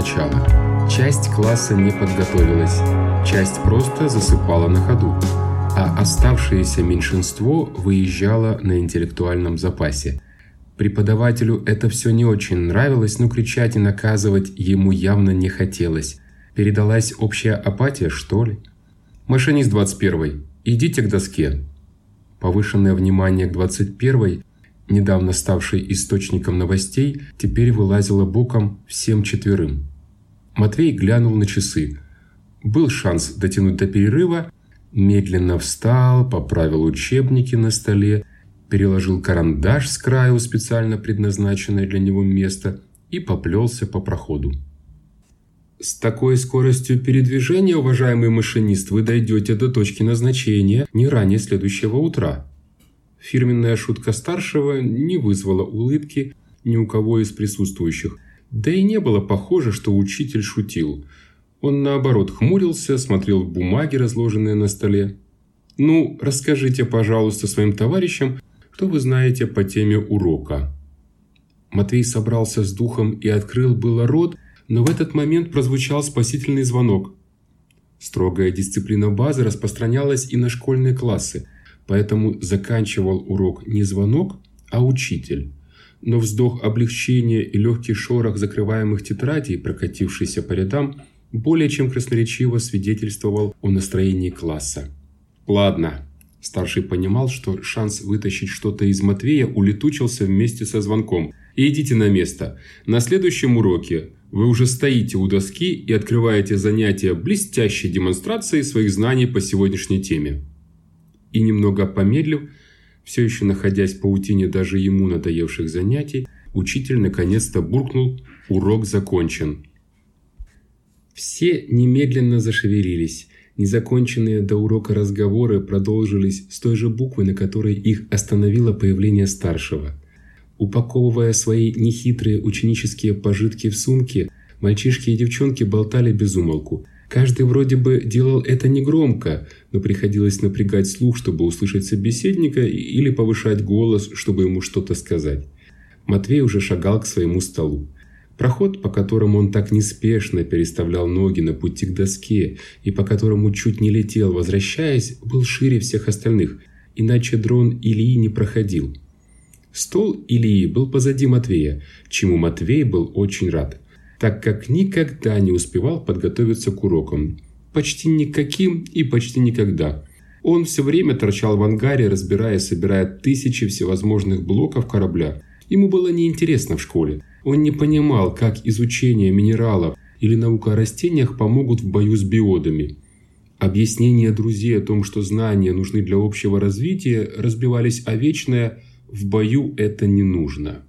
начала. Часть класса не подготовилась, часть просто засыпала на ходу, а оставшееся меньшинство выезжало на интеллектуальном запасе. Преподавателю это все не очень нравилось, но кричать и наказывать ему явно не хотелось. Передалась общая апатия, что ли? Машинист 21 идите к доске. Повышенное внимание к 21 недавно ставшей источником новостей, теперь вылазило боком всем четверым. Матвей глянул на часы. Был шанс дотянуть до перерыва, медленно встал, поправил учебники на столе, переложил карандаш с краю специально предназначенное для него место и поплелся по проходу. С такой скоростью передвижения, уважаемый машинист, вы дойдете до точки назначения не ранее следующего утра. Фирменная шутка старшего не вызвала улыбки ни у кого из присутствующих – да и не было похоже, что учитель шутил. Он наоборот хмурился, смотрел в бумаги, разложенные на столе. «Ну, расскажите, пожалуйста, своим товарищам, что вы знаете по теме урока». Матвей собрался с духом и открыл было рот, но в этот момент прозвучал спасительный звонок. Строгая дисциплина базы распространялась и на школьные классы, поэтому заканчивал урок не звонок, а учитель но вздох облегчения и легкий шорох закрываемых тетрадей, прокатившийся по рядам, более чем красноречиво свидетельствовал о настроении класса. «Ладно». Старший понимал, что шанс вытащить что-то из Матвея улетучился вместе со звонком. «И идите на место. На следующем уроке вы уже стоите у доски и открываете занятия блестящей демонстрацией своих знаний по сегодняшней теме». И немного помедлив, все еще находясь в паутине даже ему надоевших занятий, учитель наконец-то буркнул «Урок закончен». Все немедленно зашевелились. Незаконченные до урока разговоры продолжились с той же буквы, на которой их остановило появление старшего. Упаковывая свои нехитрые ученические пожитки в сумке, мальчишки и девчонки болтали без умолку – Каждый вроде бы делал это негромко, но приходилось напрягать слух, чтобы услышать собеседника, или повышать голос, чтобы ему что-то сказать. Матвей уже шагал к своему столу. Проход, по которому он так неспешно переставлял ноги на пути к доске и по которому чуть не летел, возвращаясь, был шире всех остальных, иначе дрон Ильи не проходил. Стол Ильи был позади Матвея, чему Матвей был очень рад так как никогда не успевал подготовиться к урокам. Почти никаким и почти никогда. Он все время торчал в ангаре, разбирая и собирая тысячи всевозможных блоков корабля. Ему было неинтересно в школе. Он не понимал, как изучение минералов или наука о растениях помогут в бою с биодами. Объяснения друзей о том, что знания нужны для общего развития, разбивались о вечное «в бою это не нужно».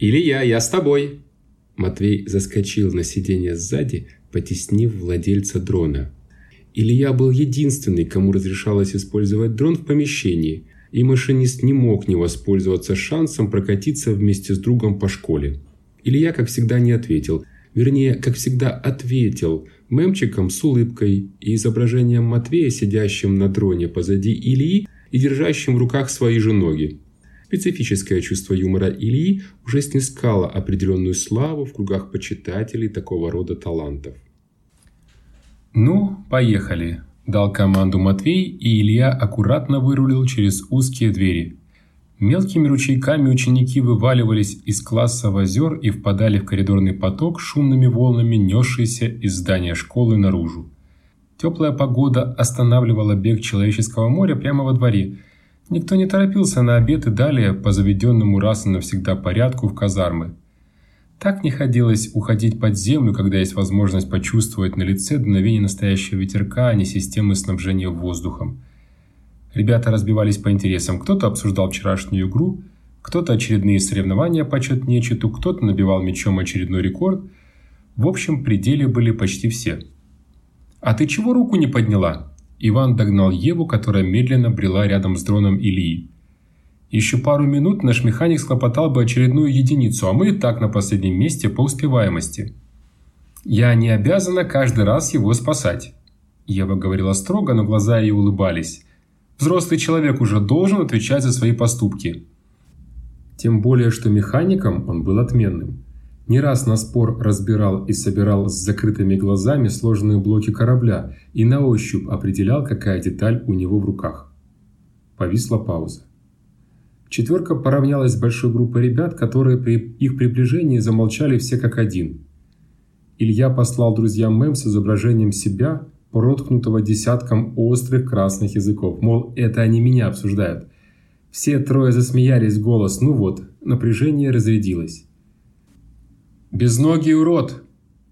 «Илья, я с тобой!» Матвей заскочил на сиденье сзади, потеснив владельца дрона. Илья был единственный, кому разрешалось использовать дрон в помещении, и машинист не мог не воспользоваться шансом прокатиться вместе с другом по школе. Илья, как всегда, не ответил. Вернее, как всегда, ответил мемчиком с улыбкой и изображением Матвея, сидящим на дроне позади Ильи и держащим в руках свои же ноги. Специфическое чувство юмора Ильи уже снискало определенную славу в кругах почитателей такого рода талантов. «Ну, поехали», – дал команду Матвей, и Илья аккуратно вырулил через узкие двери. Мелкими ручейками ученики вываливались из класса в озер и впадали в коридорный поток шумными волнами, несшиеся из здания школы наружу. Теплая погода останавливала бег человеческого моря прямо во дворе – Никто не торопился на обед и далее по заведенному раз и навсегда порядку в казармы. Так не хотелось уходить под землю, когда есть возможность почувствовать на лице дуновение настоящего ветерка, а не системы снабжения воздухом. Ребята разбивались по интересам. Кто-то обсуждал вчерашнюю игру, кто-то очередные соревнования по чет-нечету, кто-то набивал мячом очередной рекорд. В общем, пределе были почти все. «А ты чего руку не подняла?» Иван догнал Еву, которая медленно брела рядом с дроном Ильи. Еще пару минут наш механик схлопотал бы очередную единицу, а мы и так на последнем месте по успеваемости. Я не обязана каждый раз его спасать. Ева говорила строго, но глаза ее улыбались. Взрослый человек уже должен отвечать за свои поступки. Тем более, что механиком он был отменным. Не раз на спор разбирал и собирал с закрытыми глазами сложные блоки корабля и на ощупь определял, какая деталь у него в руках. Повисла пауза. Четверка поравнялась с большой группой ребят, которые при их приближении замолчали все как один. Илья послал друзьям мем с изображением себя, проткнутого десятком острых красных языков. Мол, это они меня обсуждают. Все трое засмеялись голос. Ну вот, напряжение разрядилось. «Безногий урод!»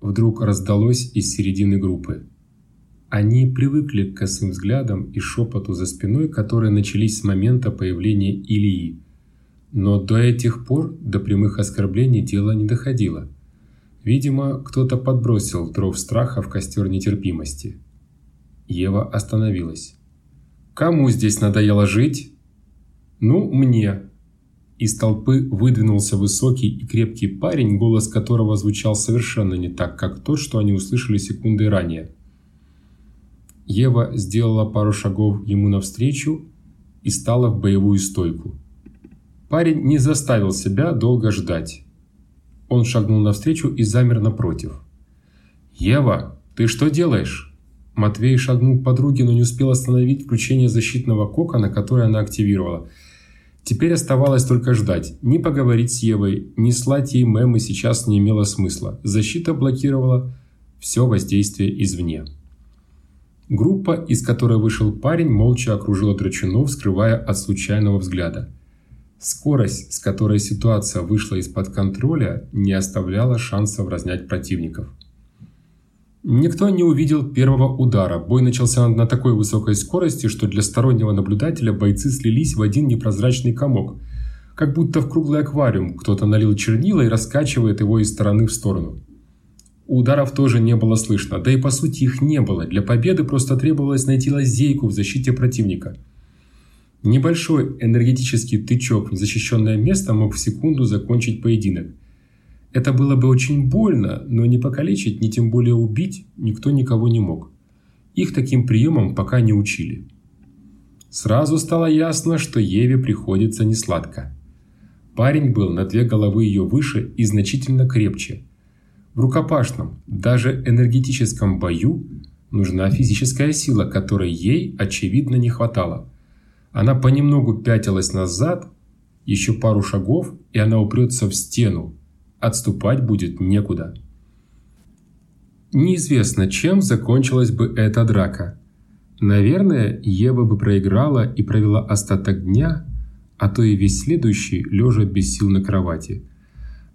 Вдруг раздалось из середины группы. Они привыкли к косым взглядам и шепоту за спиной, которые начались с момента появления Ильи. Но до этих пор до прямых оскорблений дело не доходило. Видимо, кто-то подбросил дров страха в костер нетерпимости. Ева остановилась. «Кому здесь надоело жить?» «Ну, мне», из толпы выдвинулся высокий и крепкий парень, голос которого звучал совершенно не так, как тот, что они услышали секунды ранее. Ева сделала пару шагов ему навстречу и стала в боевую стойку. Парень не заставил себя долго ждать. Он шагнул навстречу и замер напротив. «Ева, ты что делаешь?» Матвей шагнул к подруге, но не успел остановить включение защитного кокона, который она активировала – Теперь оставалось только ждать. Ни поговорить с Евой, ни слать ей мемы сейчас не имело смысла. Защита блокировала все воздействие извне. Группа, из которой вышел парень, молча окружила Драчунов, скрывая от случайного взгляда. Скорость, с которой ситуация вышла из-под контроля, не оставляла шансов разнять противников. Никто не увидел первого удара. Бой начался на такой высокой скорости, что для стороннего наблюдателя бойцы слились в один непрозрачный комок. Как будто в круглый аквариум кто-то налил чернила и раскачивает его из стороны в сторону. Ударов тоже не было слышно, да и по сути их не было. Для победы просто требовалось найти лазейку в защите противника. Небольшой энергетический тычок в защищенное место мог в секунду закончить поединок – это было бы очень больно, но не покалечить, ни тем более убить никто никого не мог. Их таким приемом пока не учили. Сразу стало ясно, что Еве приходится несладко. Парень был на две головы ее выше и значительно крепче. В рукопашном, даже энергетическом бою нужна физическая сила, которой ей, очевидно, не хватало. Она понемногу пятилась назад, еще пару шагов, и она упрется в стену, отступать будет некуда. Неизвестно, чем закончилась бы эта драка. Наверное, Ева бы проиграла и провела остаток дня, а то и весь следующий, лежа без сил на кровати.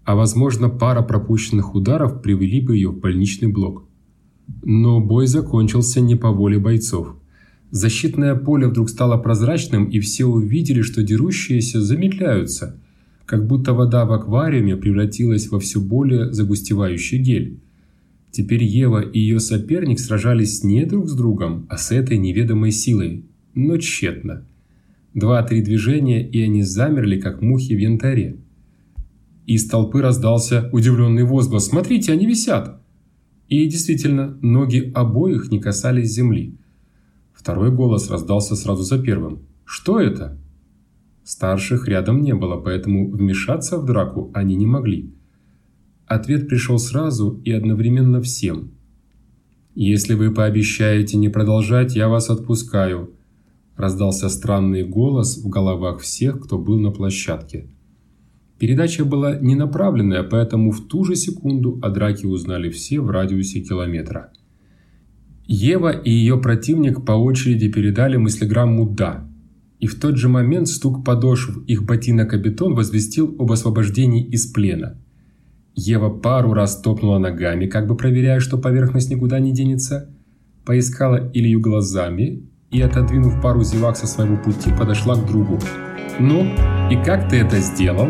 А возможно, пара пропущенных ударов привели бы ее в больничный блок. Но бой закончился не по воле бойцов. Защитное поле вдруг стало прозрачным, и все увидели, что дерущиеся замедляются – как будто вода в аквариуме превратилась во все более загустевающий гель. Теперь Ева и ее соперник сражались не друг с другом, а с этой неведомой силой, но тщетно. Два-три движения, и они замерли, как мухи в янтаре. Из толпы раздался удивленный возглас «Смотрите, они висят!» И действительно, ноги обоих не касались земли. Второй голос раздался сразу за первым. «Что это?» Старших рядом не было, поэтому вмешаться в драку они не могли. Ответ пришел сразу и одновременно всем. «Если вы пообещаете не продолжать, я вас отпускаю», раздался странный голос в головах всех, кто был на площадке. Передача была не направленная, поэтому в ту же секунду о драке узнали все в радиусе километра. Ева и ее противник по очереди передали мыслеграмму «да», и в тот же момент стук подошв их ботинок о бетон возвестил об освобождении из плена. Ева пару раз топнула ногами, как бы проверяя, что поверхность никуда не денется, поискала Илью глазами и, отодвинув пару зевак со своего пути, подошла к другу. «Ну, и как ты это сделал?»